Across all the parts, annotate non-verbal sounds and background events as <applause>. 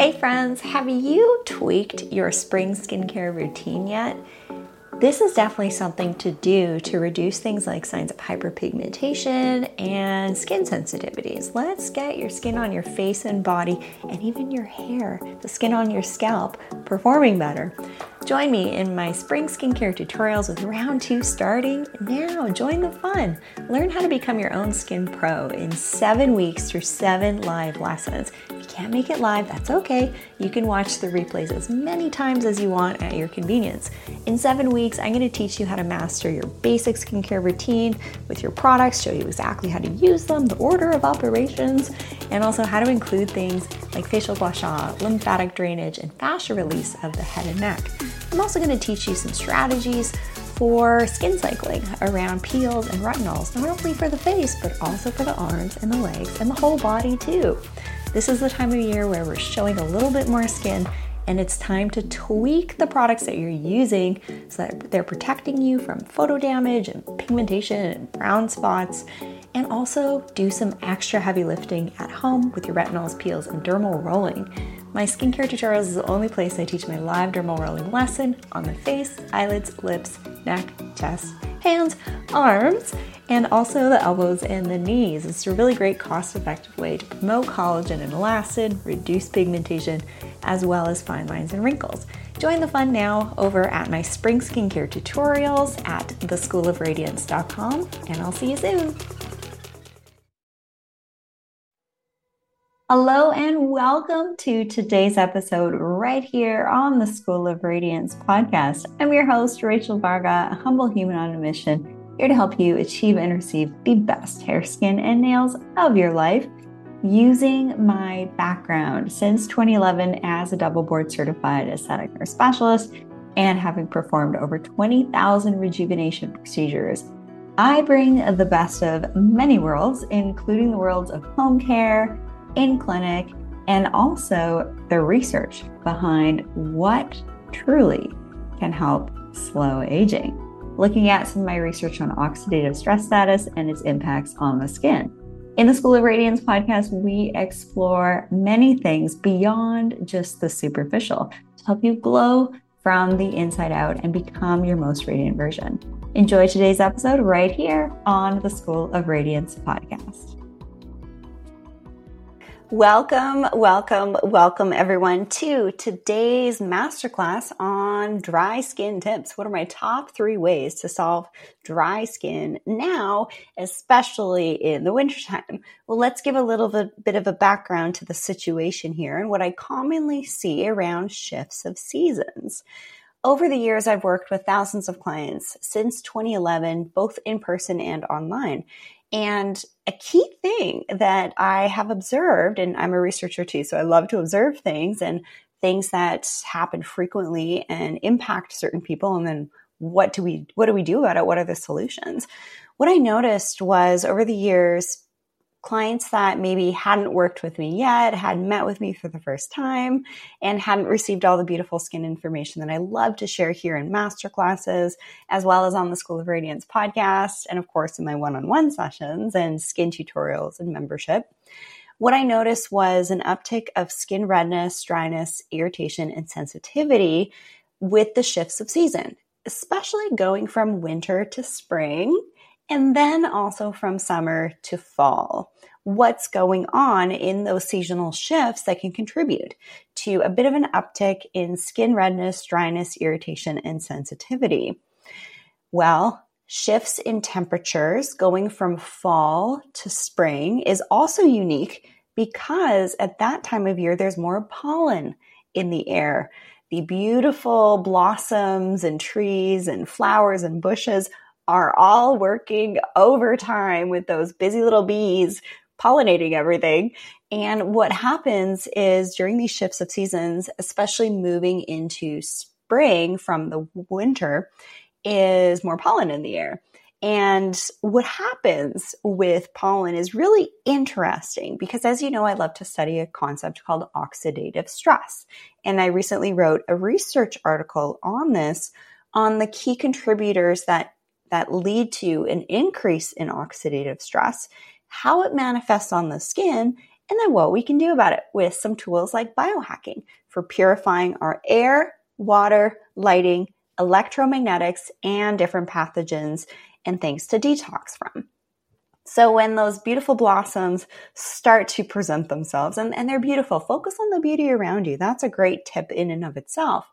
Hey friends, have you tweaked your spring skincare routine yet? This is definitely something to do to reduce things like signs of hyperpigmentation and skin sensitivities. Let's get your skin on your face and body, and even your hair, the skin on your scalp, performing better. Join me in my spring skincare tutorials with round two starting now. Join the fun. Learn how to become your own skin pro in seven weeks through seven live lessons. Can't make it live, that's okay. You can watch the replays as many times as you want at your convenience. In seven weeks, I'm going to teach you how to master your basic skincare routine with your products, show you exactly how to use them, the order of operations, and also how to include things like facial gua sha, lymphatic drainage, and fascia release of the head and neck. I'm also going to teach you some strategies for skin cycling around peels and retinols, not only for the face, but also for the arms and the legs and the whole body too. This is the time of year where we're showing a little bit more skin and it's time to tweak the products that you're using so that they're protecting you from photo damage and pigmentation and brown spots and also do some extra heavy lifting at home with your retinols, peels, and dermal rolling. My skincare tutorials is the only place I teach my live dermal rolling lesson on the face, eyelids, lips, neck, chest, hands, arms, and also the elbows and the knees. It's a really great cost effective way to promote collagen and elastin, reduce pigmentation, as well as fine lines and wrinkles. Join the fun now over at my spring skincare tutorials at theschoolofradiance.com, and I'll see you soon. Hello and welcome to today's episode right here on the School of Radiance podcast. I'm your host, Rachel Varga, a humble human on a mission, here to help you achieve and receive the best hair, skin, and nails of your life using my background since 2011 as a double board certified aesthetic nurse specialist and having performed over 20,000 rejuvenation procedures. I bring the best of many worlds, including the worlds of home care in clinic, and also the research behind what truly can help slow aging. Looking at some of my research on oxidative stress status and its impacts on the skin. In the School of Radiance podcast, we explore many things beyond just the superficial to help you glow from the inside out and become your most radiant version. Enjoy today's episode right here on the School of Radiance podcast. Welcome, welcome, welcome everyone to today's masterclass on dry skin tips. What are my top three ways to solve dry skin now, especially in the wintertime? Well, let's give a little bit of a background to the situation here and what I commonly see around shifts of seasons. Over the years, I've worked with thousands of clients since 2011, both in person and online. And a key thing that I have observed, and I'm a researcher too, so I love to observe things and things that happen frequently and impact certain people. And then what do we what do we do about it? What are the solutions? What I noticed was over the years, clients that maybe hadn't worked with me yet, hadn't met with me for the first time, and hadn't received all the beautiful skin information that I love to share here in masterclasses, as well as on the School of Radiance podcast, and of course in my one on one sessions and skin tutorials and membership. What I noticed was an uptick of skin redness, dryness, irritation, and sensitivity with the shifts of season, especially going from winter to spring and then also from summer to fall. What's going on in those seasonal shifts that can contribute to a bit of an uptick in skin redness, dryness, irritation, and sensitivity? Well, shifts in temperatures going from fall to spring is also unique because at that time of year, there's more pollen in the air. The beautiful blossoms and trees and flowers and bushes are all working overtime with those busy little bees pollinating everything. And what happens is during these shifts of seasons, especially moving into spring from the winter, is more pollen in the air. And what happens with pollen is really interesting because, as you know, I love to study a concept called oxidative stress. And I recently wrote a research article on this on the key contributors that that lead to an increase in oxidative stress, how it manifests on the skin, and then what we can do about it with some tools like biohacking for purifying our air, water, lighting, electromagnetics, and different pathogens and things to detox from. So when those beautiful blossoms start to present themselves and, and they're beautiful, focus on the beauty around you. That's a great tip in and of itself.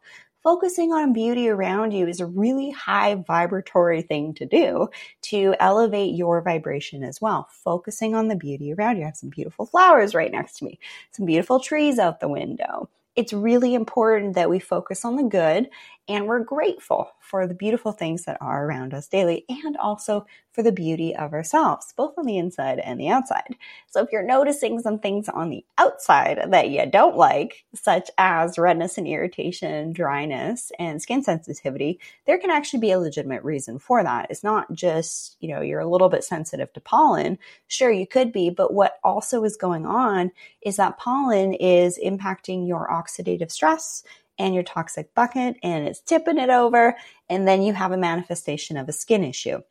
Focusing on beauty around you is a really high vibratory thing to do to elevate your vibration as well. Focusing on the beauty around you. I have some beautiful flowers right next to me, some beautiful trees out the window it's really important that we focus on the good and we're grateful for the beautiful things that are around us daily and also for the beauty of ourselves, both on the inside and the outside. So if you're noticing some things on the outside that you don't like, such as redness and irritation, dryness, and skin sensitivity, there can actually be a legitimate reason for that. It's not just, you know, you're a little bit sensitive to pollen. Sure, you could be, but what also is going on is that pollen is impacting your oxidative stress and your toxic bucket and it's tipping it over. And then you have a manifestation of a skin issue.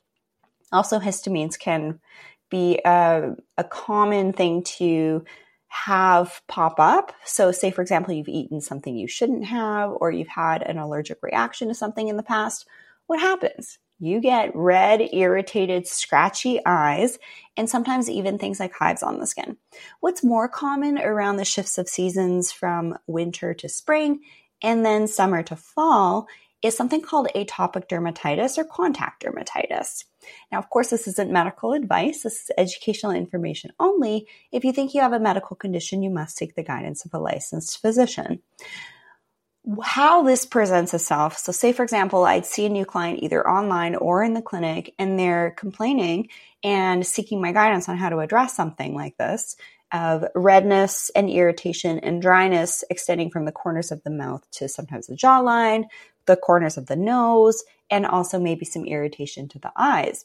Also, histamines can be a, a common thing to have pop up. So, say for example, you've eaten something you shouldn't have, or you've had an allergic reaction to something in the past. What happens? You get red, irritated, scratchy eyes, and sometimes even things like hives on the skin. What's more common around the shifts of seasons from winter to spring and then summer to fall is something called atopic dermatitis or contact dermatitis. Now, of course, this isn't medical advice. This is educational information only. If you think you have a medical condition, you must seek the guidance of a licensed physician. How this presents itself. So, say, for example, I'd see a new client either online or in the clinic, and they're complaining and seeking my guidance on how to address something like this of redness and irritation and dryness extending from the corners of the mouth to sometimes the jawline, the corners of the nose, and also maybe some irritation to the eyes.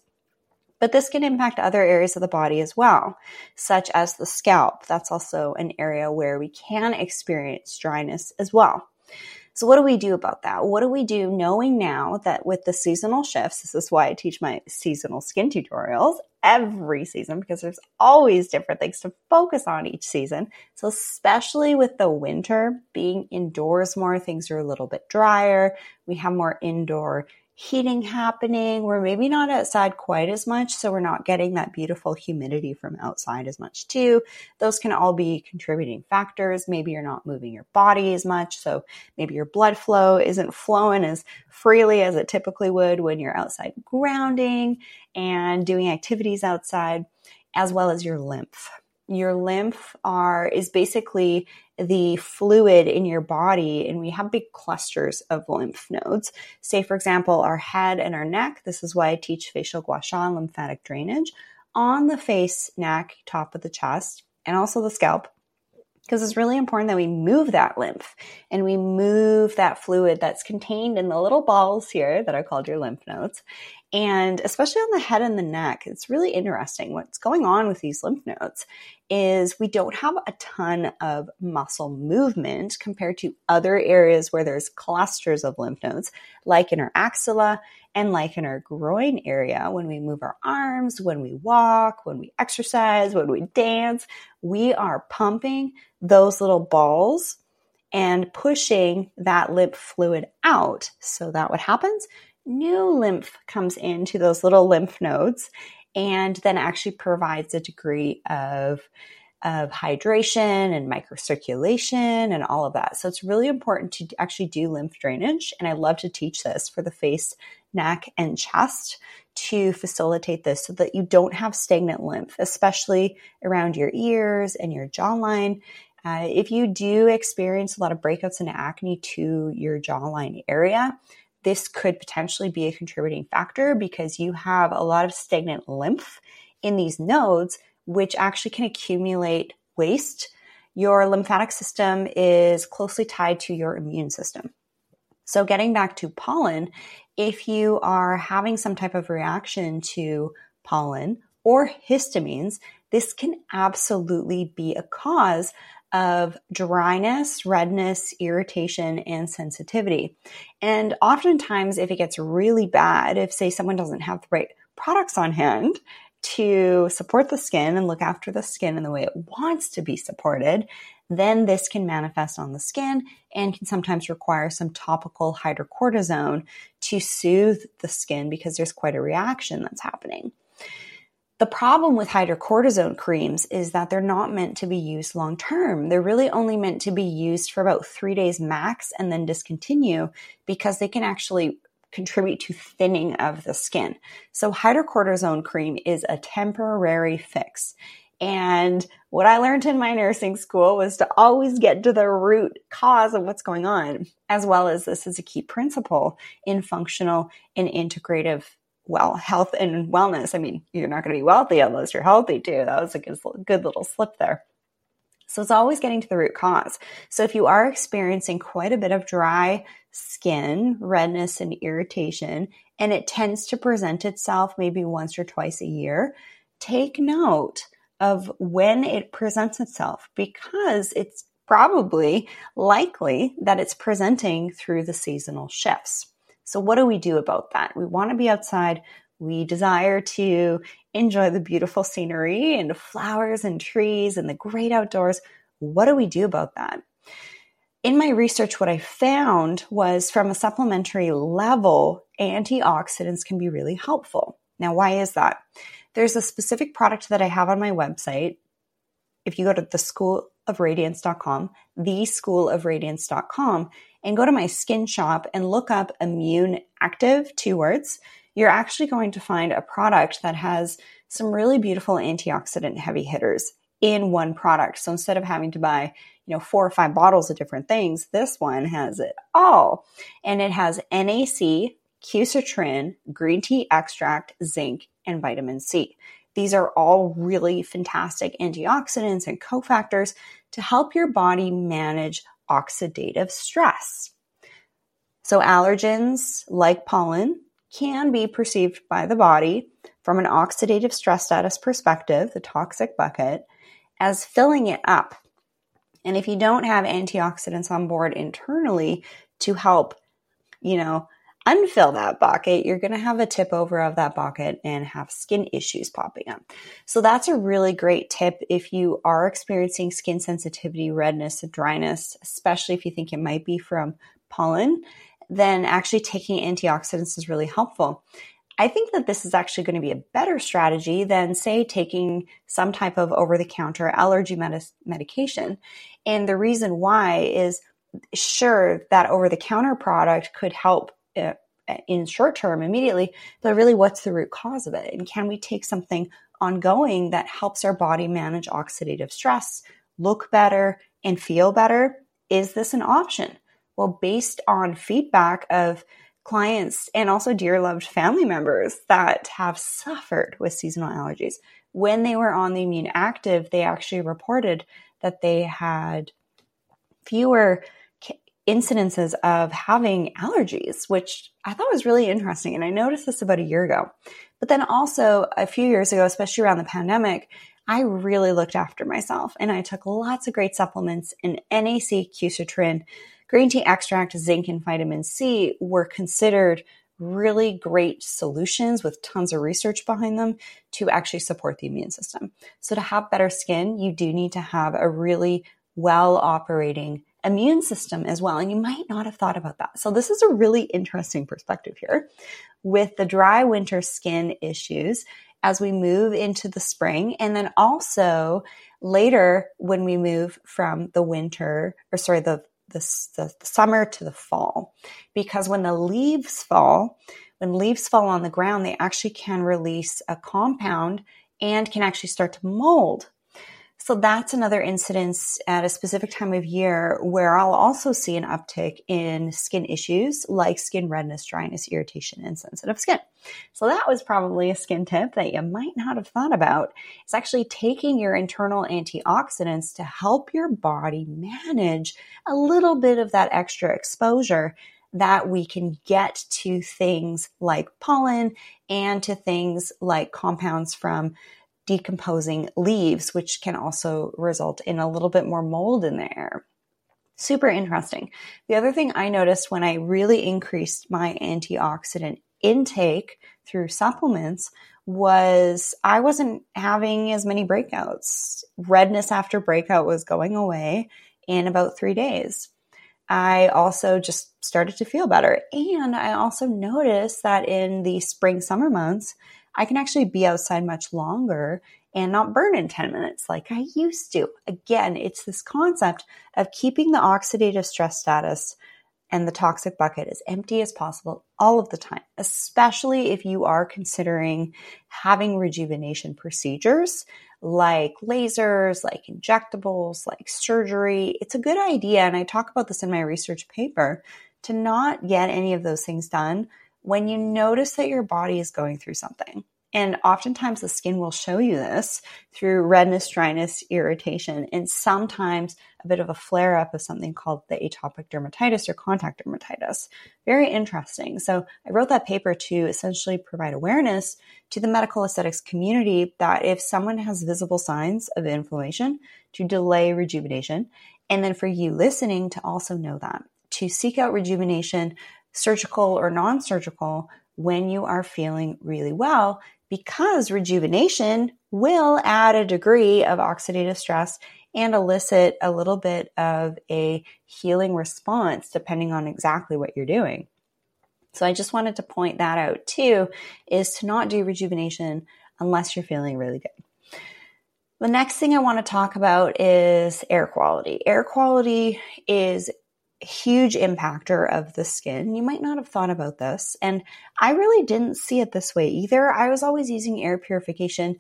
But this can impact other areas of the body as well, such as the scalp. That's also an area where we can experience dryness as well. So, what do we do about that? What do we do knowing now that with the seasonal shifts, this is why I teach my seasonal skin tutorials every season because there's always different things to focus on each season. So, especially with the winter being indoors more, things are a little bit drier. We have more indoor heating happening. We're maybe not outside quite as much, so we're not getting that beautiful humidity from outside as much too. Those can all be contributing factors. Maybe you're not moving your body as much, so maybe your blood flow isn't flowing as freely as it typically would when you're outside grounding and doing activities outside, as well as your lymph your lymph are is basically the fluid in your body and we have big clusters of lymph nodes. Say for example our head and our neck this is why i teach facial gua sha and lymphatic drainage on the face neck top of the chest and also the scalp because it's really important that we move that lymph and we move that fluid that's contained in the little balls here that are called your lymph nodes and especially on the head and the neck, it's really interesting. What's going on with these lymph nodes is we don't have a ton of muscle movement compared to other areas where there's clusters of lymph nodes, like in our axilla and like in our groin area. When we move our arms, when we walk, when we exercise, when we dance, we are pumping those little balls and pushing that lymph fluid out. So that what happens? New lymph comes into those little lymph nodes and then actually provides a degree of of hydration and microcirculation and all of that. So it's really important to actually do lymph drainage. And I love to teach this for the face, neck, and chest to facilitate this so that you don't have stagnant lymph, especially around your ears and your jawline. Uh, if you do experience a lot of breakouts and acne to your jawline area, this could potentially be a contributing factor because you have a lot of stagnant lymph in these nodes, which actually can accumulate waste. Your lymphatic system is closely tied to your immune system. So, getting back to pollen, if you are having some type of reaction to pollen or histamines, this can absolutely be a cause of dryness, redness, irritation, and sensitivity. And oftentimes, if it gets really bad, if say someone doesn't have the right products on hand, to support the skin and look after the skin in the way it wants to be supported, then this can manifest on the skin and can sometimes require some topical hydrocortisone to soothe the skin because there's quite a reaction that's happening. The problem with hydrocortisone creams is that they're not meant to be used long term. They're really only meant to be used for about three days max and then discontinue because they can actually contribute to thinning of the skin. So hydrocortisone cream is a temporary fix. And what I learned in my nursing school was to always get to the root cause of what's going on, as well as this is a key principle in functional and integrative well health and wellness. I mean, you're not going to be wealthy unless you're healthy too. That was a good, good little slip there. So it's always getting to the root cause. So if you are experiencing quite a bit of dry skin, redness, and irritation, and it tends to present itself maybe once or twice a year, take note of when it presents itself because it's probably likely that it's presenting through the seasonal shifts. So, what do we do about that? We want to be outside. We desire to enjoy the beautiful scenery and flowers and trees and the great outdoors. What do we do about that? In my research, what I found was from a supplementary level, antioxidants can be really helpful. Now, why is that? There's a specific product that I have on my website. If you go to the school of theschoolofradiance.com, theschoolofradiance.com, and go to my skin shop and look up immune active, two words, you're actually going to find a product that has some really beautiful antioxidant heavy hitters in one product. So instead of having to buy, you know, four or five bottles of different things, this one has it all. And it has NAC, quercetin, green tea extract, zinc, and vitamin C. These are all really fantastic antioxidants and cofactors to help your body manage oxidative stress. So, allergens like pollen can be perceived by the body from an oxidative stress status perspective, the toxic bucket, as filling it up. And if you don't have antioxidants on board internally to help, you know, unfill that bucket, you're going to have a tip over of that bucket and have skin issues popping up. So that's a really great tip if you are experiencing skin sensitivity, redness, dryness, especially if you think it might be from pollen, then actually taking antioxidants is really helpful. I think that this is actually going to be a better strategy than, say, taking some type of over the counter allergy med- medication. And the reason why is sure that over the counter product could help uh, in short term immediately, but really what's the root cause of it? And can we take something ongoing that helps our body manage oxidative stress, look better, and feel better? Is this an option? Well, based on feedback of clients and also dear loved family members that have suffered with seasonal allergies, when they were on the immune active, they actually reported that they had fewer incidences of having allergies, which I thought was really interesting. And I noticed this about a year ago. But then also a few years ago, especially around the pandemic, I really looked after myself and I took lots of great supplements and NAC, quercetin, green tea extract, zinc, and vitamin C were considered really great solutions with tons of research behind them to actually support the immune system. So to have better skin, you do need to have a really well operating immune system as well. And you might not have thought about that. So this is a really interesting perspective here with the dry winter skin issues as we move into the spring. And then also later when we move from the winter or sorry, the, the, the, summer to the fall, because when the leaves fall, when leaves fall on the ground, they actually can release a compound and can actually start to mold so that's another incidence at a specific time of year where I'll also see an uptick in skin issues like skin redness, dryness, irritation, and sensitive skin. So that was probably a skin tip that you might not have thought about. It's actually taking your internal antioxidants to help your body manage a little bit of that extra exposure that we can get to things like pollen and to things like compounds from decomposing leaves, which can also result in a little bit more mold in the air. Super interesting. The other thing I noticed when I really increased my antioxidant intake through supplements was I wasn't having as many breakouts. Redness after breakout was going away in about three days. I also just started to feel better. And I also noticed that in the spring, summer months, I can actually be outside much longer and not burn in 10 minutes like I used to. Again, it's this concept of keeping the oxidative stress status and the toxic bucket as empty as possible all of the time, especially if you are considering having rejuvenation procedures like lasers, like injectables, like surgery. It's a good idea, and I talk about this in my research paper, to not get any of those things done when you notice that your body is going through something. And oftentimes the skin will show you this through redness, dryness, irritation, and sometimes a bit of a flare up of something called the atopic dermatitis or contact dermatitis. Very interesting. So I wrote that paper to essentially provide awareness to the medical aesthetics community that if someone has visible signs of inflammation, to delay rejuvenation. And then for you listening to also know that to seek out rejuvenation, surgical or non surgical, when you are feeling really well because rejuvenation will add a degree of oxidative stress and elicit a little bit of a healing response depending on exactly what you're doing. So I just wanted to point that out too is to not do rejuvenation unless you're feeling really good. The next thing I want to talk about is air quality. Air quality is huge impactor of the skin. You might not have thought about this. And I really didn't see it this way either. I was always using air purification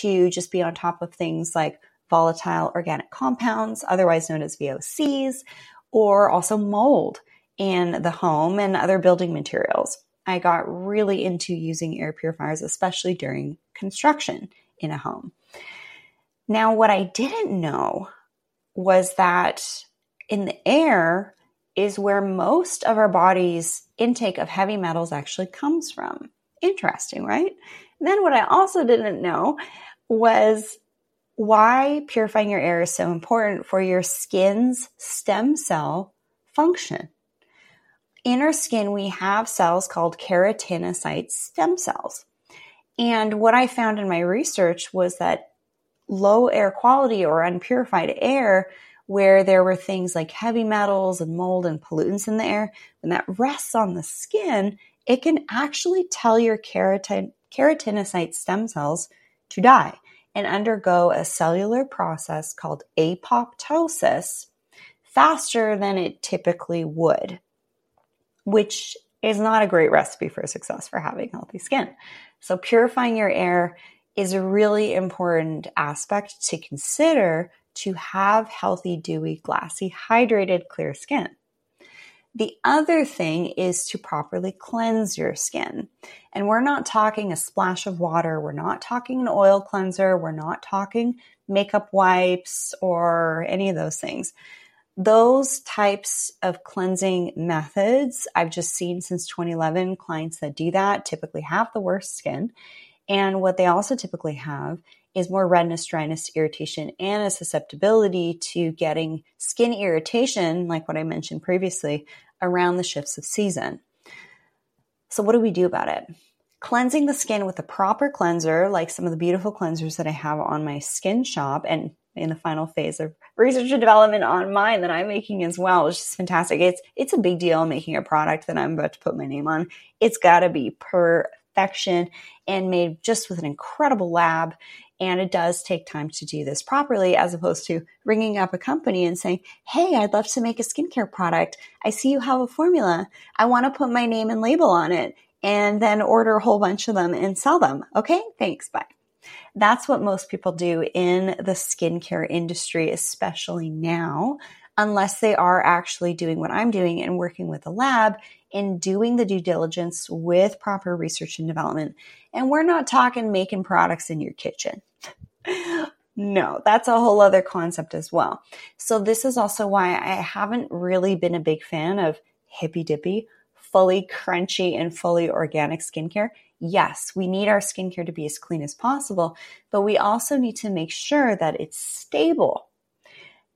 to just be on top of things like volatile organic compounds, otherwise known as VOCs, or also mold in the home and other building materials. I got really into using air purifiers, especially during construction in a home. Now, what I didn't know was that in the air, is where most of our body's intake of heavy metals actually comes from. Interesting, right? And then what I also didn't know was why purifying your air is so important for your skin's stem cell function. In our skin, we have cells called keratinocyte stem cells. And what I found in my research was that low air quality or unpurified air where there were things like heavy metals and mold and pollutants in the air, when that rests on the skin, it can actually tell your keratin, keratinocyte stem cells to die and undergo a cellular process called apoptosis faster than it typically would, which is not a great recipe for success for having healthy skin. So, purifying your air is a really important aspect to consider to have healthy, dewy, glassy, hydrated, clear skin. The other thing is to properly cleanse your skin. And we're not talking a splash of water. We're not talking an oil cleanser. We're not talking makeup wipes or any of those things. Those types of cleansing methods I've just seen since 2011. Clients that do that typically have the worst skin. And what they also typically have is more redness, dryness, irritation, and a susceptibility to getting skin irritation, like what I mentioned previously, around the shifts of season. So, what do we do about it? Cleansing the skin with a proper cleanser, like some of the beautiful cleansers that I have on my skin shop, and in the final phase of research and development on mine that I'm making as well, which is fantastic. It's it's a big deal making a product that I'm about to put my name on. It's got to be perfection and made just with an incredible lab and it does take time to do this properly as opposed to ringing up a company and saying, Hey, I'd love to make a skincare product. I see you have a formula. I want to put my name and label on it and then order a whole bunch of them and sell them. Okay. Thanks. Bye. That's what most people do in the skincare industry, especially now, unless they are actually doing what I'm doing and working with a lab and doing the due diligence with proper research and development. And we're not talking making products in your kitchen. No, that's a whole other concept as well. So this is also why I haven't really been a big fan of hippy dippy, fully crunchy and fully organic skincare. Yes, we need our skincare to be as clean as possible, but we also need to make sure that it's stable.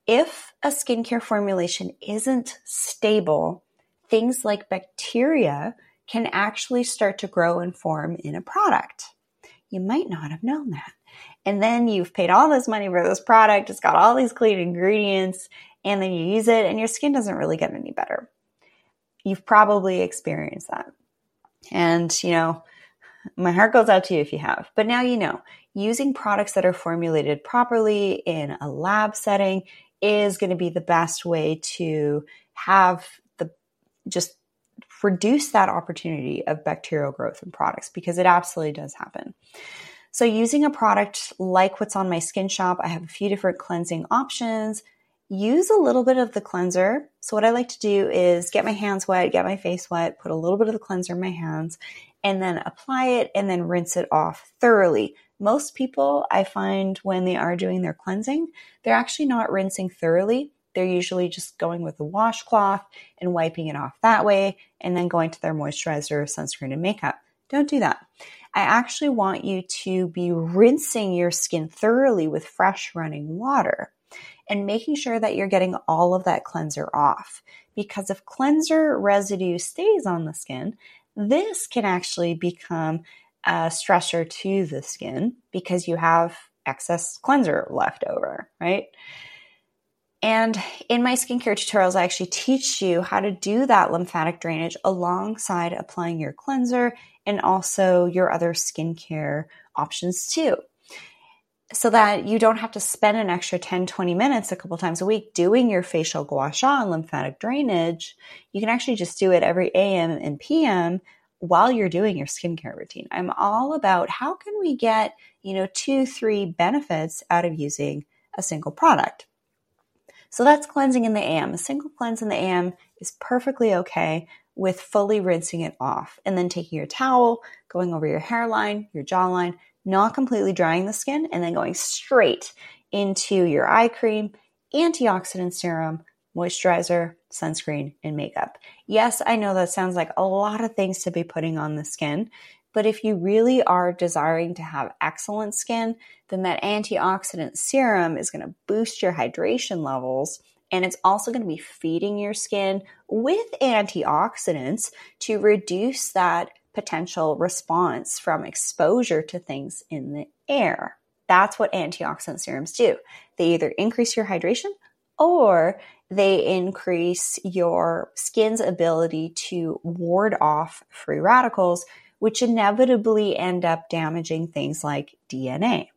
If a skincare formulation isn't stable, things like bacteria can actually start to grow and form in a product. You might not have known that. And then you've paid all this money for this product, it's got all these clean ingredients, and then you use it and your skin doesn't really get any better. You've probably experienced that. And, you know, my heart goes out to you if you have. But now you know, using products that are formulated properly in a lab setting is going to be the best way to have the just reduce that opportunity of bacterial growth in products because it absolutely does happen. So, using a product like what's on my skin shop, I have a few different cleansing options. Use a little bit of the cleanser. So, what I like to do is get my hands wet, get my face wet, put a little bit of the cleanser in my hands, and then apply it and then rinse it off thoroughly. Most people I find when they are doing their cleansing, they're actually not rinsing thoroughly. They're usually just going with a washcloth and wiping it off that way and then going to their moisturizer, sunscreen, and makeup. Don't do that. I actually want you to be rinsing your skin thoroughly with fresh running water and making sure that you're getting all of that cleanser off. Because if cleanser residue stays on the skin, this can actually become a stressor to the skin because you have excess cleanser left over, right? And in my skincare tutorials, I actually teach you how to do that lymphatic drainage alongside applying your cleanser and also your other skincare options too. So that you don't have to spend an extra 10, 20 minutes a couple times a week doing your facial gua sha and lymphatic drainage. You can actually just do it every AM and PM while you're doing your skincare routine. I'm all about how can we get, you know, two, three benefits out of using a single product. So that's cleansing in the AM. A single cleanse in the AM is perfectly okay with fully rinsing it off and then taking your towel, going over your hairline, your jawline, not completely drying the skin, and then going straight into your eye cream, antioxidant serum, moisturizer, sunscreen, and makeup. Yes, I know that sounds like a lot of things to be putting on the skin, but if you really are desiring to have excellent skin, then that antioxidant serum is going to boost your hydration levels. And it's also going to be feeding your skin with antioxidants to reduce that potential response from exposure to things in the air. That's what antioxidant serums do. They either increase your hydration or they increase your skin's ability to ward off free radicals, which inevitably end up damaging things like DNA.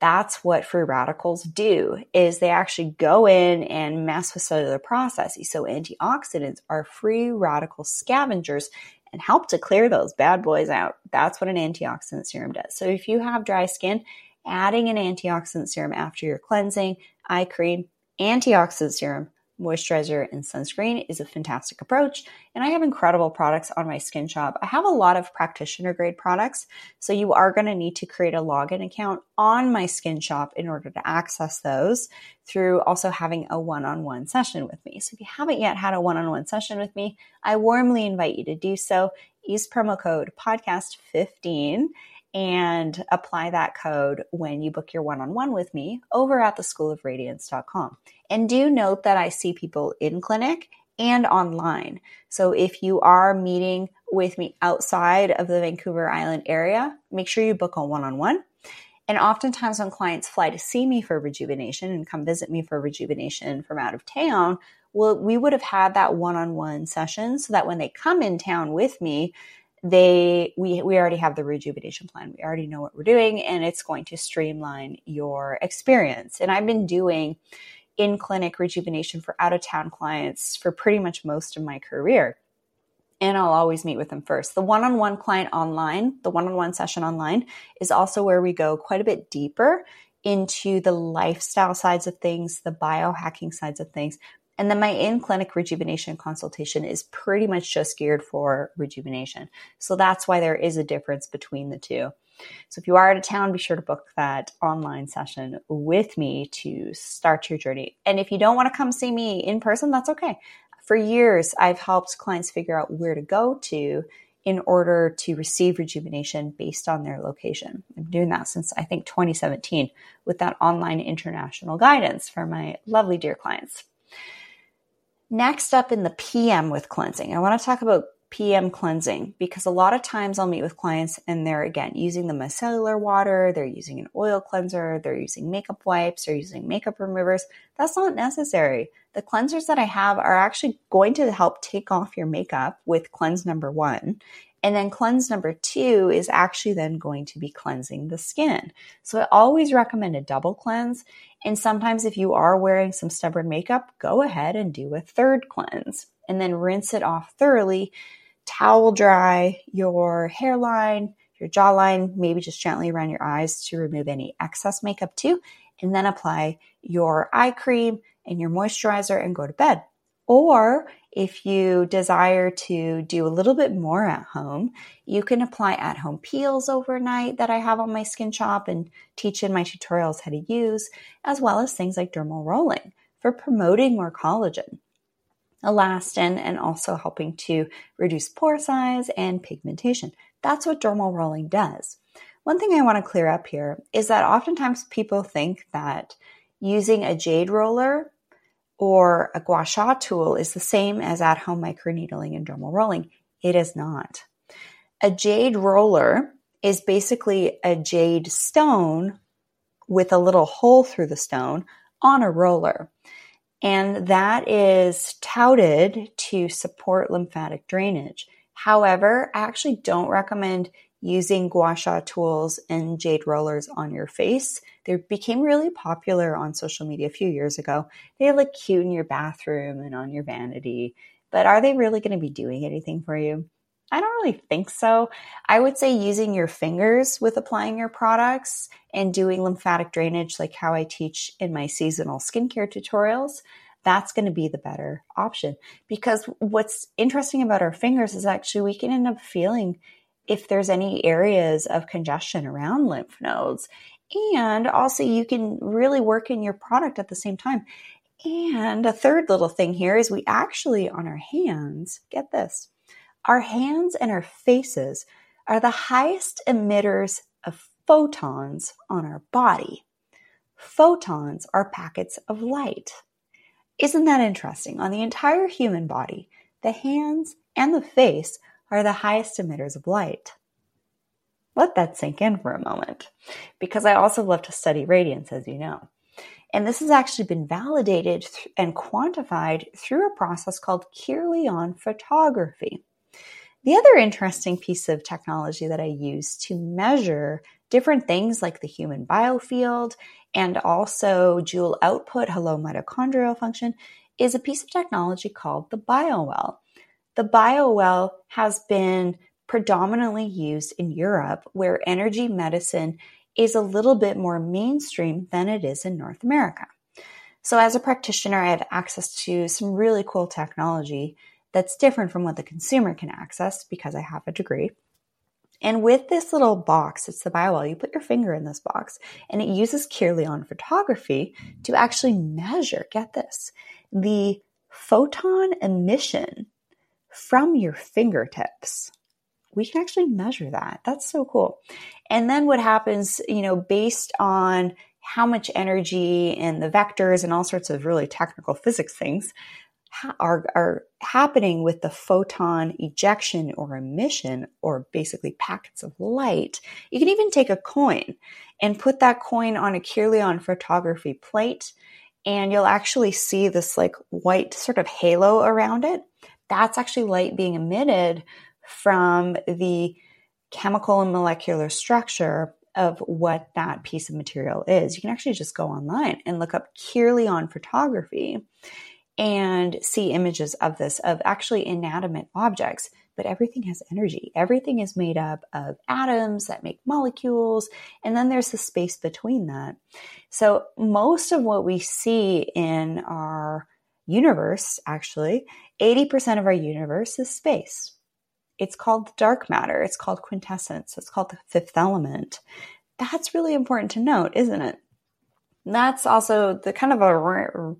That's what free radicals do is they actually go in and mess with cellular processes. So antioxidants are free radical scavengers and help to clear those bad boys out. That's what an antioxidant serum does. So if you have dry skin, adding an antioxidant serum after your cleansing, eye cream, antioxidant serum, moisturizer, and sunscreen is a fantastic approach. And I have incredible products on my skin shop. I have a lot of practitioner grade products. So you are going to need to create a login account on my skin shop in order to access those through also having a one on one session with me. So if you haven't yet had a one on one session with me, I warmly invite you to do so. Use promo code podcast15 and apply that code when you book your one on one with me over at theschoolofradiance.com. And do note that I see people in clinic and online. So if you are meeting with me outside of the Vancouver Island area, make sure you book a one on one. And oftentimes, when clients fly to see me for rejuvenation and come visit me for rejuvenation from out of town, well, we would have had that one on one session so that when they come in town with me, they we we already have the rejuvenation plan. We already know what we're doing and it's going to streamline your experience. And I've been doing in clinic rejuvenation for out of town clients for pretty much most of my career. And I'll always meet with them first. The one on one client online, the one on one session online, is also where we go quite a bit deeper into the lifestyle sides of things, the biohacking sides of things, and then my in clinic rejuvenation consultation is pretty much just geared for rejuvenation. So that's why there is a difference between the two. So if you are out of town, be sure to book that online session with me to start your journey. And if you don't want to come see me in person, that's okay. For years, I've helped clients figure out where to go to in order to receive rejuvenation based on their location. I'm doing that since I think 2017 with that online international guidance for my lovely dear clients. Next up in the PM with cleansing, I want to talk about PM cleansing because a lot of times I'll meet with clients and they're again using the micellar water, they're using an oil cleanser, they're using makeup wipes, they're using makeup removers. That's not necessary. The cleansers that I have are actually going to help take off your makeup with cleanse number one. And then cleanse number two is actually then going to be cleansing the skin. So I always recommend a double cleanse. And sometimes if you are wearing some stubborn makeup, go ahead and do a third cleanse and then rinse it off thoroughly towel dry your hairline, your jawline, maybe just gently around your eyes to remove any excess makeup too, and then apply your eye cream and your moisturizer and go to bed. Or if you desire to do a little bit more at home, you can apply at home peels overnight that I have on my skin shop and teach in my tutorials how to use, as well as things like dermal rolling for promoting more collagen elastin, and also helping to reduce pore size and pigmentation. That's what dermal rolling does. One thing I want to clear up here is that oftentimes people think that using a jade roller or a gua sha tool is the same as at home microneedling and dermal rolling. It is not. A jade roller is basically a jade stone with a little hole through the stone on a roller. And that is touted to support lymphatic drainage. However, I actually don't recommend using gua sha tools and jade rollers on your face. They became really popular on social media a few years ago. They look cute in your bathroom and on your vanity, but are they really going to be doing anything for you? I don't really think so. I would say using your fingers with applying your products and doing lymphatic drainage, like how I teach in my seasonal skincare tutorials, that's going to be the better option. Because what's interesting about our fingers is actually we can end up feeling if there's any areas of congestion around lymph nodes. And also, you can really work in your product at the same time. And a third little thing here is we actually, on our hands, get this our hands and our faces are the highest emitters of photons on our body. Photons are packets of light. Isn't that interesting? On the entire human body, the hands and the face are the highest emitters of light. Let that sink in for a moment, because I also love to study radiance, as you know. And this has actually been validated and quantified through a process called Kirlian photography. The other interesting piece of technology that I use to measure different things like the human biofield and also joule output, hello mitochondrial function, is a piece of technology called the BioWell. The BioWell has been predominantly used in Europe, where energy medicine is a little bit more mainstream than it is in North America. So, as a practitioner, I have access to some really cool technology that's different from what the consumer can access because I have a degree. And with this little box, it's the BioWell, you put your finger in this box and it uses Kirlian photography to actually measure, get this, the photon emission from your fingertips. We can actually measure that. That's so cool. And then what happens, you know, based on how much energy and the vectors and all sorts of really technical physics things, are, are happening with the photon ejection or emission, or basically packets of light, you can even take a coin and put that coin on a Kirlian photography plate, and you'll actually see this like white sort of halo around it. That's actually light being emitted from the chemical and molecular structure of what that piece of material is. You can actually just go online and look up Kirlian photography and see images of this, of actually inanimate objects. But everything has energy. Everything is made up of atoms that make molecules, and then there's the space between that. So, most of what we see in our universe, actually, 80% of our universe is space. It's called dark matter, it's called quintessence, it's called the fifth element. That's really important to note, isn't it? that's also the kind of a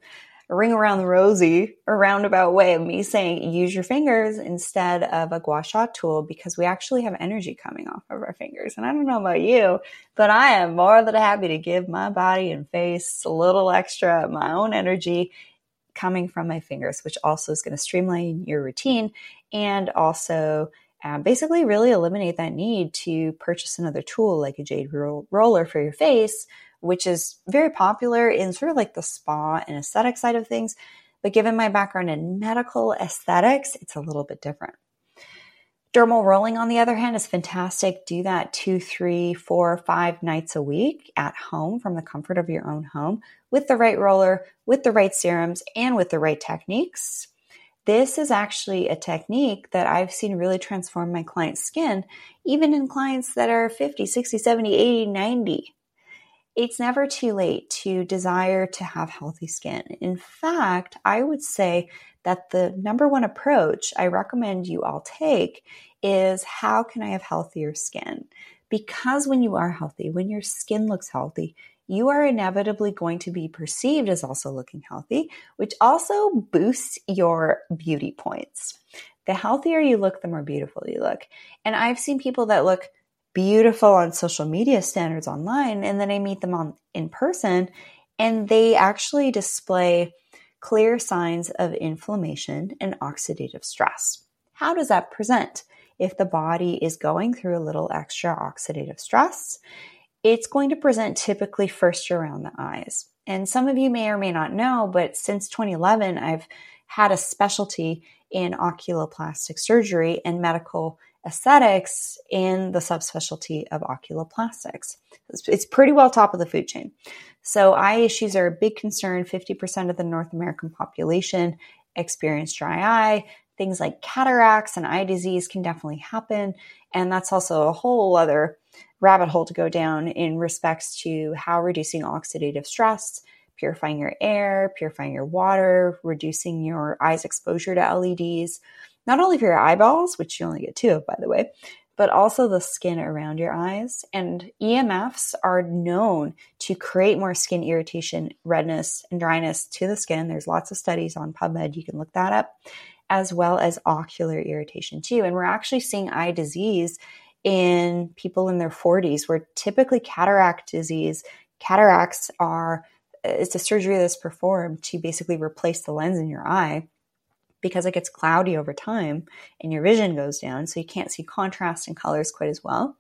a ring around the rosy a roundabout way of me saying use your fingers instead of a gua sha tool because we actually have energy coming off of our fingers. And I don't know about you, but I am more than happy to give my body and face a little extra of my own energy coming from my fingers, which also is going to streamline your routine and also um, basically really eliminate that need to purchase another tool like a jade roller for your face, which is very popular in sort of like the spa and aesthetic side of things. But given my background in medical aesthetics, it's a little bit different. Dermal rolling, on the other hand, is fantastic. Do that two, three, four, five nights a week at home from the comfort of your own home with the right roller, with the right serums, and with the right techniques. This is actually a technique that I've seen really transform my client's skin, even in clients that are 50, 60, 70, 80, 90. It's never too late to desire to have healthy skin. In fact, I would say that the number one approach I recommend you all take is how can I have healthier skin? Because when you are healthy, when your skin looks healthy, you are inevitably going to be perceived as also looking healthy, which also boosts your beauty points. The healthier you look, the more beautiful you look. And I've seen people that look beautiful on social media standards online, and then I meet them on in person, and they actually display clear signs of inflammation and oxidative stress. How does that present? If the body is going through a little extra oxidative stress, it's going to present typically first around the eyes. And some of you may or may not know, but since 2011, I've had a specialty in oculoplastic surgery and medical aesthetics in the subspecialty of oculoplastics. It's pretty well top of the food chain. So, eye issues are a big concern. 50% of the North American population experience dry eye. Things like cataracts and eye disease can definitely happen. And that's also a whole other rabbit hole to go down in respects to how reducing oxidative stress, purifying your air, purifying your water, reducing your eyes exposure to LEDs, not only for your eyeballs, which you only get two of, by the way, but also the skin around your eyes. And EMFs are known to create more skin irritation, redness, and dryness to the skin. There's lots of studies on PubMed. You can look that up, as well as ocular irritation too. And we're actually seeing eye disease in people in their 40s, where typically cataract disease, cataracts are it's a surgery that's performed to basically replace the lens in your eye because it gets cloudy over time and your vision goes down, so you can't see contrast and colors quite as well.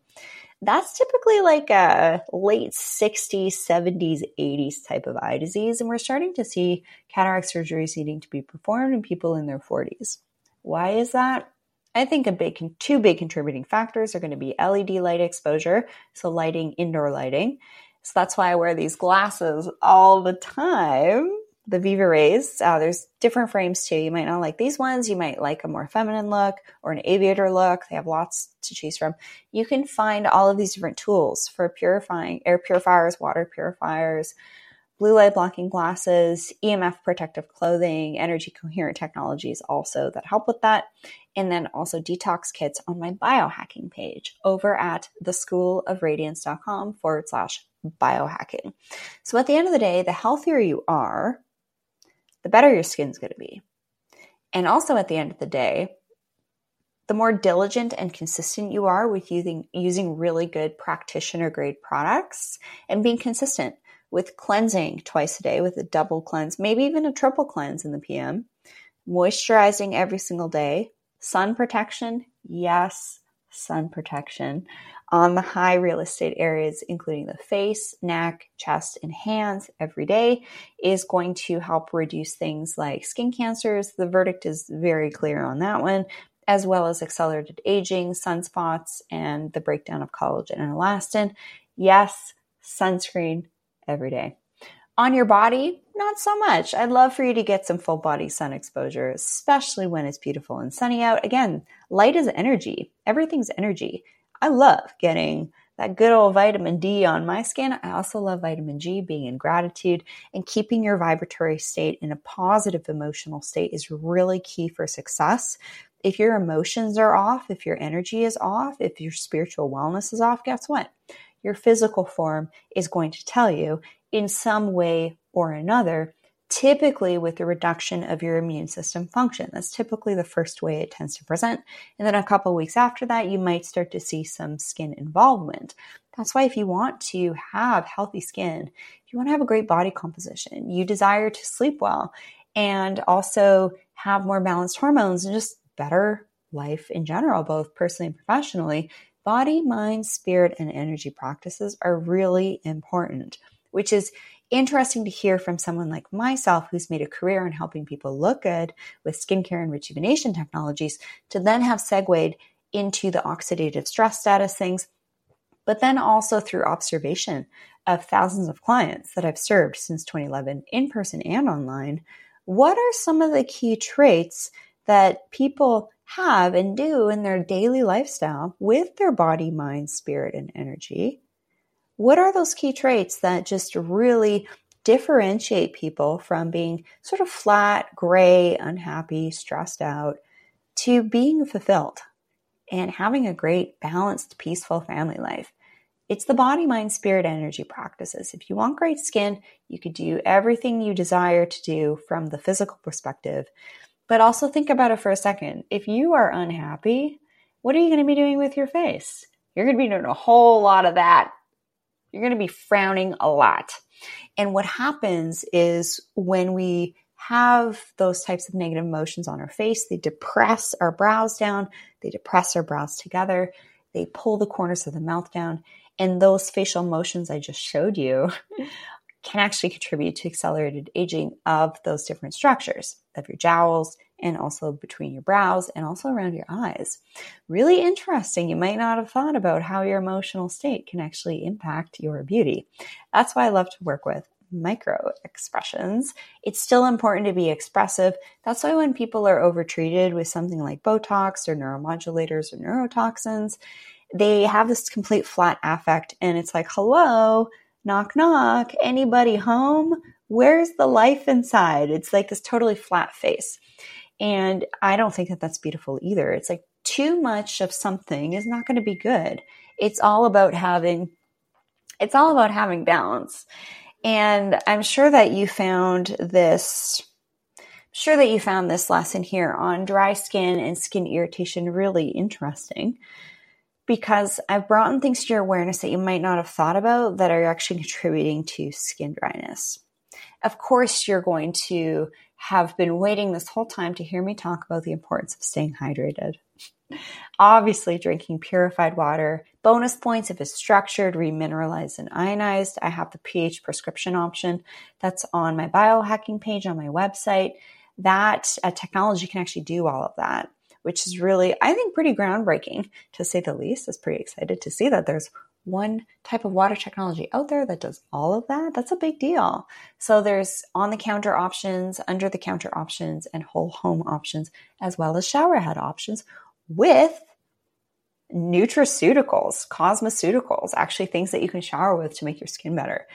That's typically like a late 60s, 70s, 80s type of eye disease, and we're starting to see cataract surgeries needing to be performed in people in their 40s. Why is that? I think a big, two big contributing factors are going to be LED light exposure, so lighting, indoor lighting. So that's why I wear these glasses all the time. The Viva Rays. Uh, there's different frames too. You might not like these ones. You might like a more feminine look or an aviator look. They have lots to choose from. You can find all of these different tools for purifying air purifiers, water purifiers, blue light blocking glasses, EMF protective clothing, energy coherent technologies also that help with that. And then also detox kits on my biohacking page over at theschoolofradiance.com forward slash biohacking. So at the end of the day, the healthier you are, the better your skin's going to be. And also at the end of the day, the more diligent and consistent you are with using, using really good practitioner grade products and being consistent with cleansing twice a day with a double cleanse, maybe even a triple cleanse in the PM, moisturizing every single day, sun protection, yes, sun protection on the high real estate areas, including the face, neck, chest, and hands every day, is going to help reduce things like skin cancers. The verdict is very clear on that one, as well as accelerated aging, sunspots, and the breakdown of collagen and elastin. Yes, sunscreen every day. On your body, not so much. I'd love for you to get some full body sun exposure, especially when it's beautiful and sunny out. Again, light is energy. Everything's energy. I love getting that good old vitamin D on my skin. I also love vitamin G, being in gratitude and keeping your vibratory state in a positive emotional state is really key for success. If your emotions are off, if your energy is off, if your spiritual wellness is off, guess what? Your physical form is going to tell you in some way or another, typically with the reduction of your immune system function. That's typically the first way it tends to present. And then a couple weeks after that, you might start to see some skin involvement. That's why if you want to have healthy skin, if you want to have a great body composition, you desire to sleep well, and also have more balanced hormones and just better life in general, both personally and professionally. Body, mind, spirit, and energy practices are really important, which is interesting to hear from someone like myself who's made a career in helping people look good with skincare and rejuvenation technologies to then have segued into the oxidative stress status things, but then also through observation of thousands of clients that I've served since 2011 in person and online. What are some of the key traits that people have and do in their daily lifestyle with their body, mind, spirit, and energy? What are those key traits that just really differentiate people from being sort of flat, gray, unhappy, stressed out to being fulfilled and having a great, balanced, peaceful family life? It's the body, mind, spirit, energy practices. If you want great skin, you could do everything you desire to do from the physical perspective. But also think about it for a second. If you are unhappy, what are you going to be doing with your face? You're going to be doing a whole lot of that you're going to be frowning a lot. And what happens is when we have those types of negative emotions on our face, they depress our brows down, they depress our brows together, they pull the corners of the mouth down. And those facial motions I just showed you <laughs> can actually contribute to accelerated aging of those different structures of your jowls and also between your brows and also around your eyes. Really interesting. You might not have thought about how your emotional state can actually impact your beauty. That's why I love to work with micro expressions. It's still important to be expressive. That's why when people are overtreated with something like Botox or neuromodulators or neurotoxins, they have this complete flat affect and it's like, hello, knock, knock, anybody home? Where's the life inside? It's like this totally flat face. And I don't think that that's beautiful either. It's like too much of something is not going to be good. It's all about having, it's all about having balance. And I'm sure that you found this, I'm sure that you found this lesson here on dry skin and skin irritation really interesting because I've brought in things to your awareness that you might not have thought about that are actually contributing to skin dryness. Of course, you're going to have been waiting this whole time to hear me talk about the importance of staying hydrated. <laughs> Obviously, drinking purified water. Bonus points if it's structured, remineralized, and ionized. I have the pH prescription option that's on my biohacking page on my website. That uh, technology can actually do all of that which is really, I think, pretty groundbreaking to say the least. I was pretty excited to see that there's one type of water technology out there that does all of that. That's a big deal. So there's on the counter options, under the counter options, and whole home options, as well as shower head options with nutraceuticals, cosmeceuticals, actually things that you can shower with to make your skin better.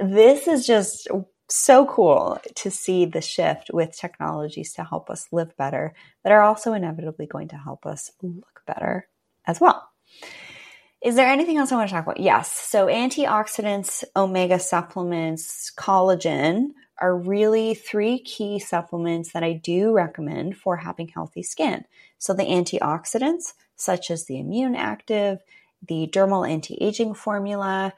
This is just so cool to see the shift with technologies to help us live better that are also inevitably going to help us look better as well. Is there anything else I want to talk about? Yes. So antioxidants, omega supplements, collagen are really three key supplements that I do recommend for having healthy skin. So the antioxidants, such as the immune active, the dermal anti-aging formula,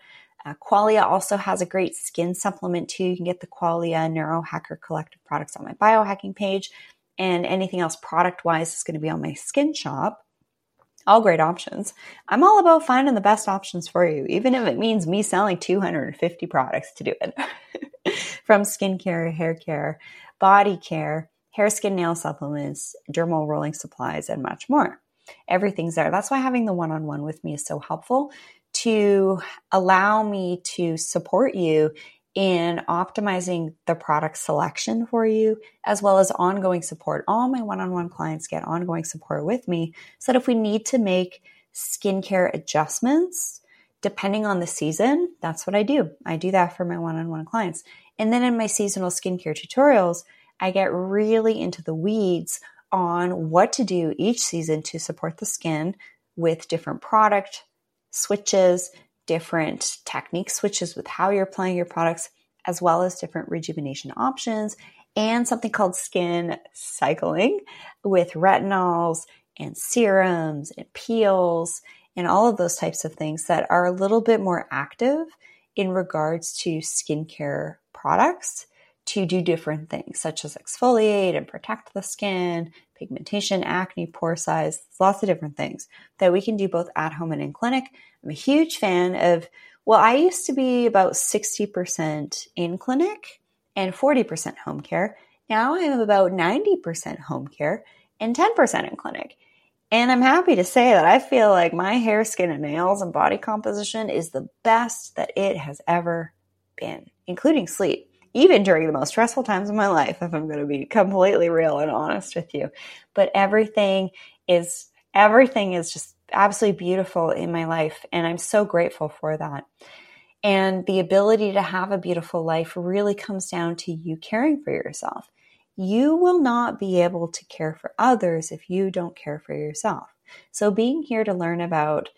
uh, Qualia also has a great skin supplement too. You can get the Qualia Neurohacker Collective products on my biohacking page, and anything else product wise is going to be on my skin shop. All great options. I'm all about finding the best options for you, even if it means me selling 250 products to do it. <laughs> From skincare, hair care, body care, hair, skin, nail supplements, dermal rolling supplies, and much more. Everything's there. That's why having the one on one with me is so helpful to allow me to support you in optimizing the product selection for you, as well as ongoing support. All my one on one clients get ongoing support with me so that if we need to make skincare adjustments, depending on the season, that's what I do. I do that for my one on one clients. And then in my seasonal skincare tutorials, I get really into the weeds on what to do each season to support the skin with different product switches, different technique switches with how you're applying your products, as well as different rejuvenation options, and something called skin cycling with retinols and serums and peels and all of those types of things that are a little bit more active in regards to skincare products to do different things, such as exfoliate and protect the skin, pigmentation, acne, pore size, lots of different things that we can do both at home and in clinic. I'm a huge fan of, well, I used to be about 60% in clinic and 40% home care. Now I am about 90% home care and 10% in clinic. And I'm happy to say that I feel like my hair, skin, and nails and body composition is the best that it has ever been, including sleep, even during the most stressful times of my life, if I'm going to be completely real and honest with you. But everything is, everything is just absolutely beautiful in my life. And I'm so grateful for that. And the ability to have a beautiful life really comes down to you caring for yourself you will not be able to care for others if you don't care for yourself. So being here to learn about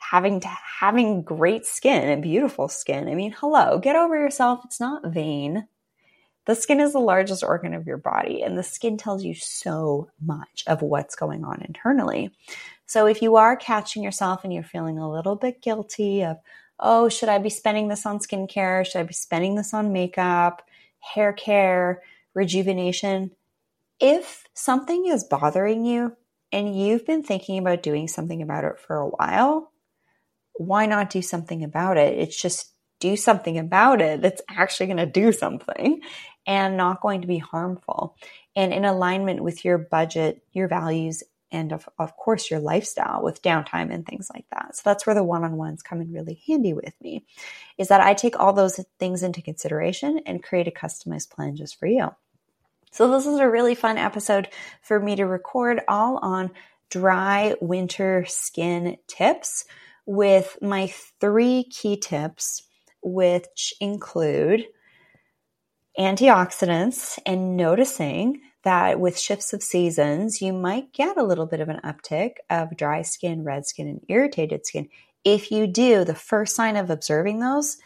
having to having great skin and beautiful skin. I mean, hello, get over yourself. It's not vain. The skin is the largest organ of your body, and the skin tells you so much of what's going on internally. So, if you are catching yourself and you're feeling a little bit guilty of, oh, should I be spending this on skincare? Should I be spending this on makeup, hair care? rejuvenation. If something is bothering you and you've been thinking about doing something about it for a while, why not do something about it? It's just do something about it that's actually going to do something and not going to be harmful and in alignment with your budget, your values, and of, of course your lifestyle with downtime and things like that. So that's where the one-on-ones come in really handy with me is that I take all those things into consideration and create a customized plan just for you. So this is a really fun episode for me to record all on dry winter skin tips with my three key tips which include antioxidants and noticing that with shifts of seasons, you might get a little bit of an uptick of dry skin, red skin, and irritated skin. If you do, the first sign of observing those,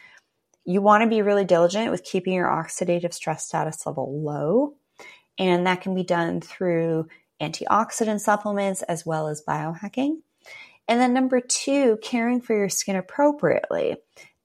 you want to be really diligent with keeping your oxidative stress status level low. And that can be done through antioxidant supplements as well as biohacking. And then number two, caring for your skin appropriately.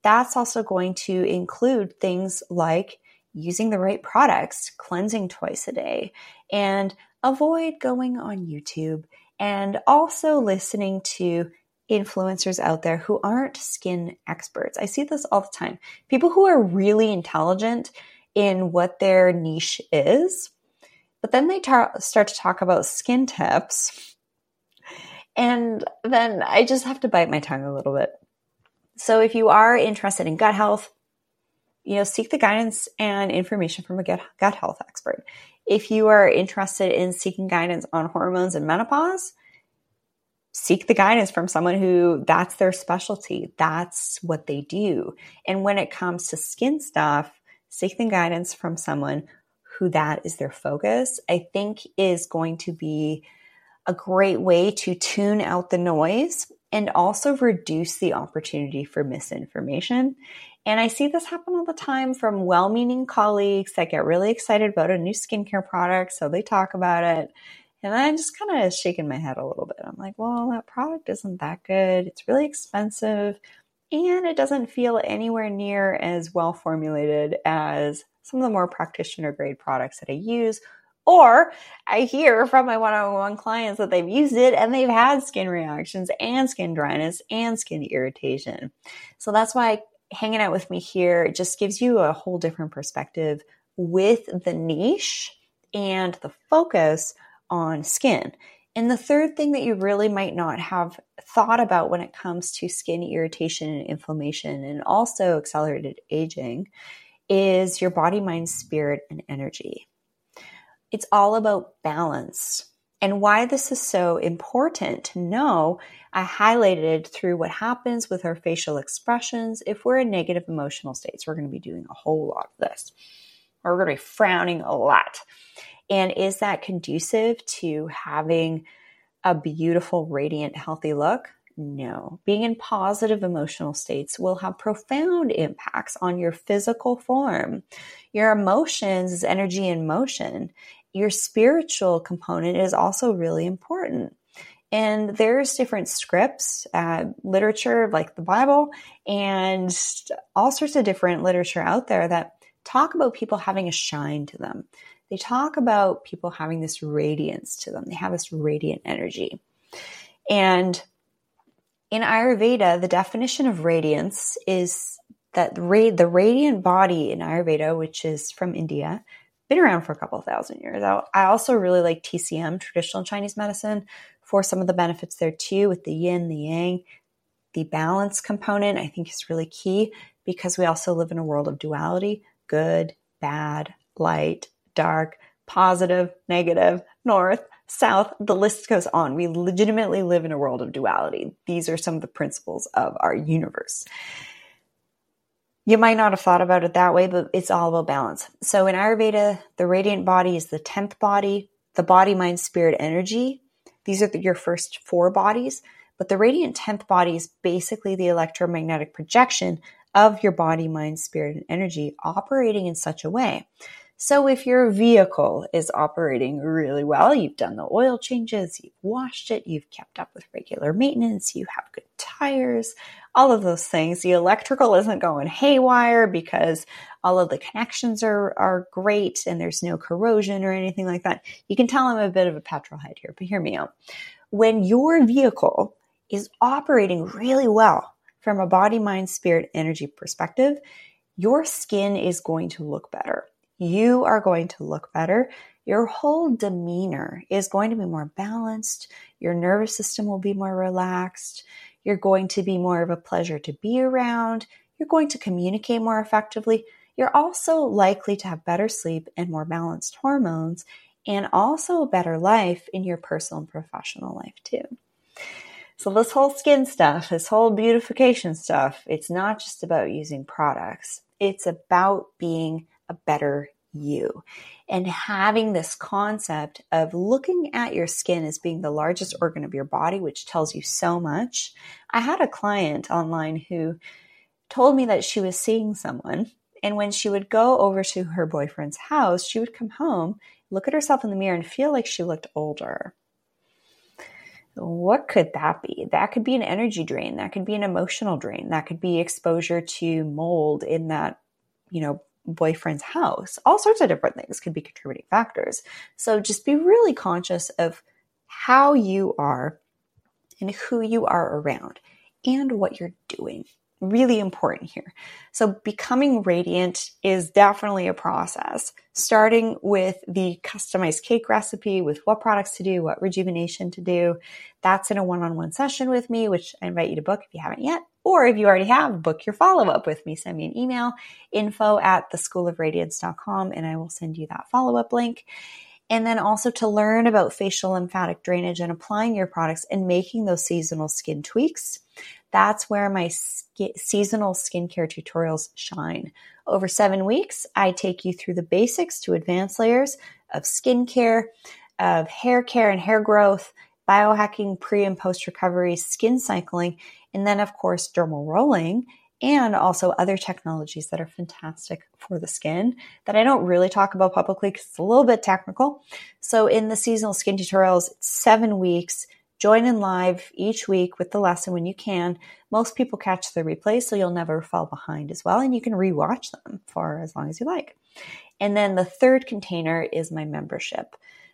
That's also going to include things like using the right products, cleansing twice a day, and avoid going on YouTube and also listening to influencers out there who aren't skin experts. I see this all the time. People who are really intelligent in what their niche is, but then they tar- start to talk about skin tips. And then I just have to bite my tongue a little bit. So if you are interested in gut health, you know, seek the guidance and information from a gut, health expert. If you are interested in seeking guidance on hormones and menopause, seek the guidance from someone who that's their specialty. That's what they do. And when it comes to skin stuff, seek the guidance from someone who that is their focus, I think is going to be a great way to tune out the noise and also reduce the opportunity for misinformation. And I see this happen all the time from well meaning colleagues that get really excited about a new skincare product. So they talk about it. And I'm just kind of shaking my head a little bit. I'm like, well, that product isn't that good. It's really expensive and it doesn't feel anywhere near as well formulated as some of the more practitioner grade products that I use. Or I hear from my one on one clients that they've used it and they've had skin reactions and skin dryness and skin irritation. So that's why hanging out with me here just gives you a whole different perspective with the niche and the focus on skin. And the third thing that you really might not have thought about when it comes to skin irritation and inflammation and also accelerated aging is your body, mind, spirit, and energy. It's all about balance. And why this is so important to know, I highlighted through what happens with our facial expressions if we're in negative emotional states. We're going to be doing a whole lot of this. We're going to be frowning a lot. And is that conducive to having a beautiful, radiant, healthy look? No. Being in positive emotional states will have profound impacts on your physical form. Your emotions is energy in motion your spiritual component is also really important. And there's different scripts, uh, literature like the Bible, and all sorts of different literature out there that talk about people having a shine to them. They talk about people having this radiance to them. They have this radiant energy. And in Ayurveda, the definition of radiance is that the radiant body in Ayurveda, which is from India, been around for a couple thousand years. I also really like TCM, traditional Chinese medicine, for some of the benefits there too, with the yin, the yang. The balance component, I think, is really key because we also live in a world of duality good, bad, light, dark, positive, negative, north, south. The list goes on. We legitimately live in a world of duality. These are some of the principles of our universe. You might not have thought about it that way, but it's all about balance. So in Ayurveda, the radiant body is the 10th body, the body, mind, spirit, energy. These are the, your first four bodies. But the radiant 10th body is basically the electromagnetic projection of your body, mind, spirit, and energy operating in such a way. So if your vehicle is operating really well, you've done the oil changes, you've washed it, you've kept up with regular maintenance, you have good tires, all of those things. The electrical isn't going haywire because all of the connections are, are great and there's no corrosion or anything like that. You can tell I'm a bit of a petrol head here, but hear me out. When your vehicle is operating really well from a body, mind, spirit, energy perspective, your skin is going to look better. You are going to look better. Your whole demeanor is going to be more balanced. Your nervous system will be more relaxed. You're going to be more of a pleasure to be around. You're going to communicate more effectively. You're also likely to have better sleep and more balanced hormones, and also a better life in your personal and professional life, too. So, this whole skin stuff, this whole beautification stuff, it's not just about using products, it's about being a better you and having this concept of looking at your skin as being the largest organ of your body, which tells you so much. I had a client online who told me that she was seeing someone. And when she would go over to her boyfriend's house, she would come home, look at herself in the mirror, and feel like she looked older. What could that be? That could be an energy drain. That could be an emotional drain. That could be exposure to mold in that, you know, boyfriend's house. All sorts of different things could be contributing factors. So just be really conscious of how you are and who you are around and what you're doing really important here. So becoming radiant is definitely a process, starting with the customized cake recipe with what products to do, what rejuvenation to do. That's in a one-on-one session with me, which I invite you to book if you haven't yet. Or if you already have, book your follow-up with me. Send me an email, info at theschoolofradiance.com, and I will send you that follow-up link. And then also to learn about facial lymphatic drainage and applying your products and making those seasonal skin tweaks that's where my sk- seasonal skincare tutorials shine. Over seven weeks, I take you through the basics to advanced layers of skincare, of hair care and hair growth, biohacking, pre and post recovery, skin cycling, and then, of course, dermal rolling and also other technologies that are fantastic for the skin that I don't really talk about publicly because it's a little bit technical. So in the seasonal skin tutorials, seven weeks, Join in live each week with the lesson when you can. Most people catch the replay, so you'll never fall behind as well, and you can rewatch them for as long as you like. And then the third container is my membership.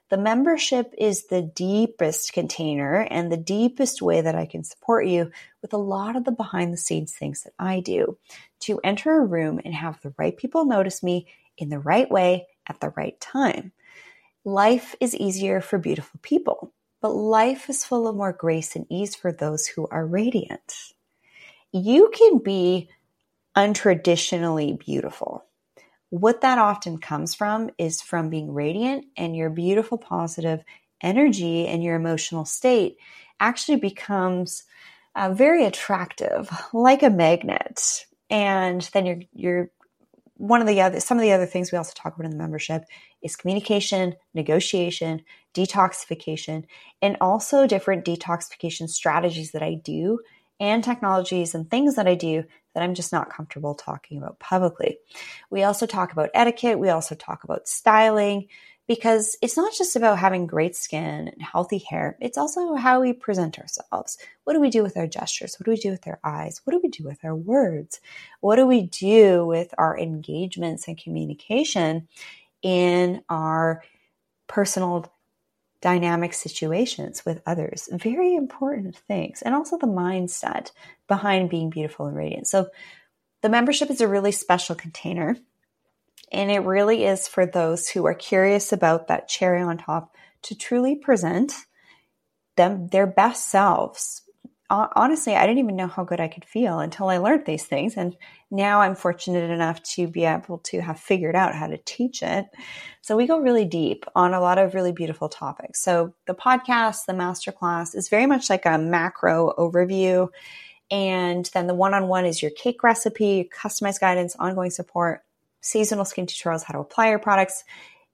The membership is the deepest container and the deepest way that I can support you with a lot of the behind the scenes things that I do to enter a room and have the right people notice me in the right way at the right time. Life is easier for beautiful people but life is full of more grace and ease for those who are radiant. You can be untraditionally beautiful. What that often comes from is from being radiant and your beautiful positive energy and your emotional state actually becomes uh, very attractive, like a magnet. And then you're, you're one of the other, some of the other things we also talk about in the membership is communication, negotiation, detoxification, and also different detoxification strategies that I do and technologies and things that I do that I'm just not comfortable talking about publicly. We also talk about etiquette. We also talk about styling, because it's not just about having great skin and healthy hair, it's also how we present ourselves. What do we do with our gestures? What do we do with our eyes? What do we do with our words? What do we do with our engagements and communication in our personal dynamic situations with others? Very important things. And also the mindset behind being beautiful and radiant. So the membership is a really special container and it really is for those who are curious about that cherry on top to truly present them their best selves. Honestly, I didn't even know how good I could feel until I learned these things. And now I'm fortunate enough to be able to have figured out how to teach it. So we go really deep on a lot of really beautiful topics. So the podcast, the masterclass is very much like a macro overview. And then the one on one is your cake recipe, customized guidance, ongoing support, seasonal skin tutorials, how to apply your products,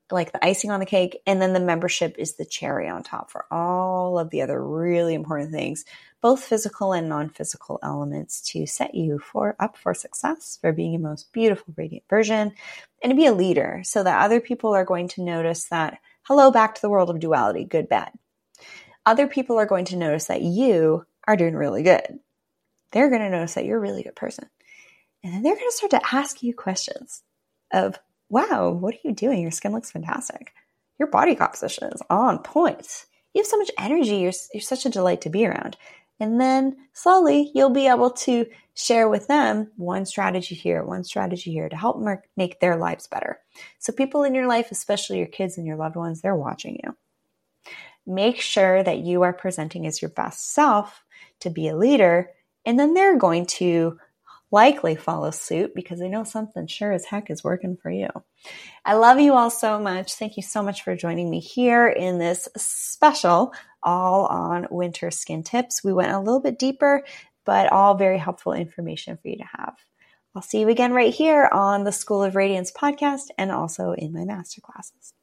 like the icing on the cake. And then the membership is the cherry on top for all of the other really important things, both physical and non physical elements to set you for up for success, for being your most beautiful, radiant version, and to be a leader so that other people are going to notice that, hello, back to the world of duality, good, bad. Other people are going to notice that you are doing really good. They're going to notice that you're a really good person. And then they're going to start to ask you questions of, wow, what are you doing? Your skin looks fantastic. Your body composition is on point. You have so much energy. You're, you're such a delight to be around. And then slowly you'll be able to share with them one strategy here, one strategy here to help make their lives better. So, people in your life, especially your kids and your loved ones, they're watching you. Make sure that you are presenting as your best self to be a leader, and then they're going to likely follow suit because they know something sure as heck is working for you. I love you all so much. Thank you so much for joining me here in this special all on winter skin tips. We went a little bit deeper, but all very helpful information for you to have. I'll see you again right here on the School of Radiance podcast and also in my masterclasses.